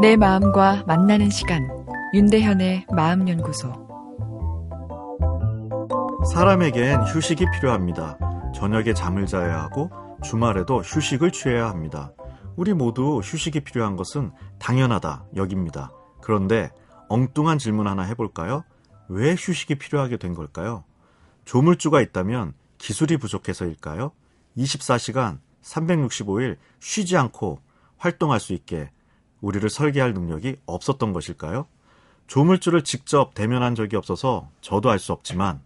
내 마음과 만나는 시간 윤대현의 마음연구소 사람에겐 휴식이 필요합니다. 저녁에 잠을 자야 하고 주말에도 휴식을 취해야 합니다. 우리 모두 휴식이 필요한 것은 당연하다 여깁니다. 그런데 엉뚱한 질문 하나 해볼까요? 왜 휴식이 필요하게 된 걸까요? 조물주가 있다면 기술이 부족해서일까요? 24시간 365일 쉬지 않고 활동할 수 있게 우리를 설계할 능력이 없었던 것일까요? 조물주를 직접 대면한 적이 없어서 저도 알 수 없지만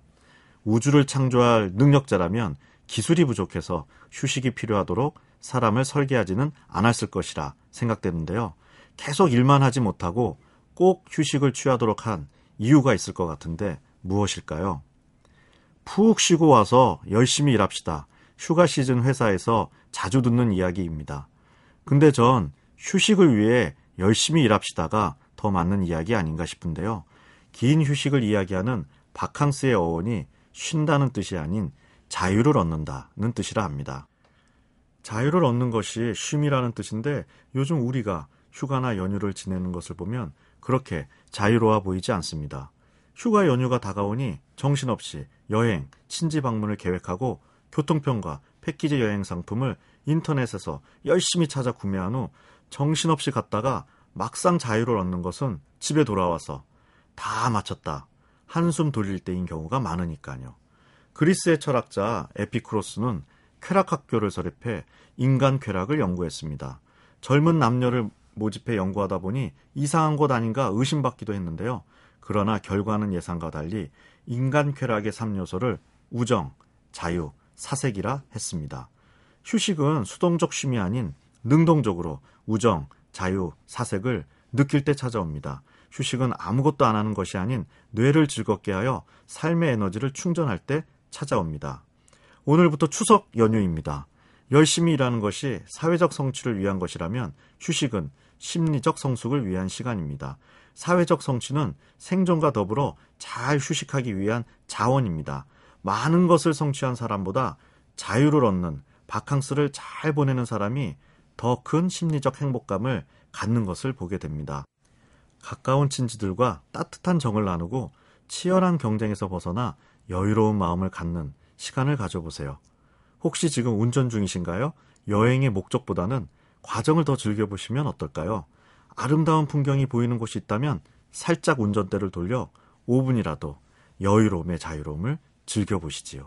우주를 창조할 능력자라면 기술이 부족해서 휴식이 필요하도록 사람을 설계하지는 않았을 것이라 생각되는데요. 계속 일만 하지 못하고 꼭 휴식을 취하도록 한 이유가 있을 것 같은데 무엇일까요? 푹 쉬고 와서 열심히 일합시다. 휴가 시즌 회사에서 자주 듣는 이야기입니다. 근데 전 휴식을 위해 열심히 일합시다가 더 맞는 이야기 아닌가 싶은데요. 긴 휴식을 이야기하는 바캉스의 어원이 쉰다는 뜻이 아닌 자유를 얻는다는 뜻이라 합니다. 자유를 얻는 것이 쉼이라는 뜻인데 요즘 우리가 휴가나 연휴를 지내는 것을 보면 그렇게 자유로워 보이지 않습니다. 휴가 연휴가 다가오니 정신없이 여행, 친지 방문을 계획하고 교통편과 패키지 여행 상품을 인터넷에서 열심히 찾아 구매한 후 정신없이 갔다가 막상 자유를 얻는 것은 집에 돌아와서 다 마쳤다. 한숨 돌릴 때인 경우가 많으니까요. 그리스의 철학자 에피크로스는 쾌락학교를 설립해 인간 쾌락을 연구했습니다. 젊은 남녀를 모집해 연구하다 보니 이상한 것 아닌가 의심받기도 했는데요. 그러나 결과는 예상과 달리 인간 쾌락의 3요소를 우정, 자유, 사색이라 했습니다. 휴식은 수동적 쉼이 아닌 능동적으로 우정, 자유, 사색을 느낄 때 찾아옵니다. 휴식은 아무것도 안 하는 것이 아닌 뇌를 즐겁게 하여 삶의 에너지를 충전할 때 찾아옵니다. 오늘부터 추석 연휴입니다. 열심히 일하는 것이 사회적 성취를 위한 것이라면 휴식은 심리적 성숙을 위한 시간입니다. 사회적 성취는 생존과 더불어 잘 휴식하기 위한 자원입니다. 많은 것을 성취한 사람보다 자유를 얻는 바캉스를 잘 보내는 사람이 더 큰 심리적 행복감을 갖는 것을 보게 됩니다. 가까운 친지들과 따뜻한 정을 나누고 치열한 경쟁에서 벗어나 여유로운 마음을 갖는 시간을 가져보세요. 혹시 지금 운전 중이신가요? 여행의 목적보다는 과정을 더 즐겨보시면 어떨까요? 아름다운 풍경이 보이는 곳이 있다면 살짝 운전대를 돌려 5분이라도 여유로움의 자유로움을 즐겨보시지요.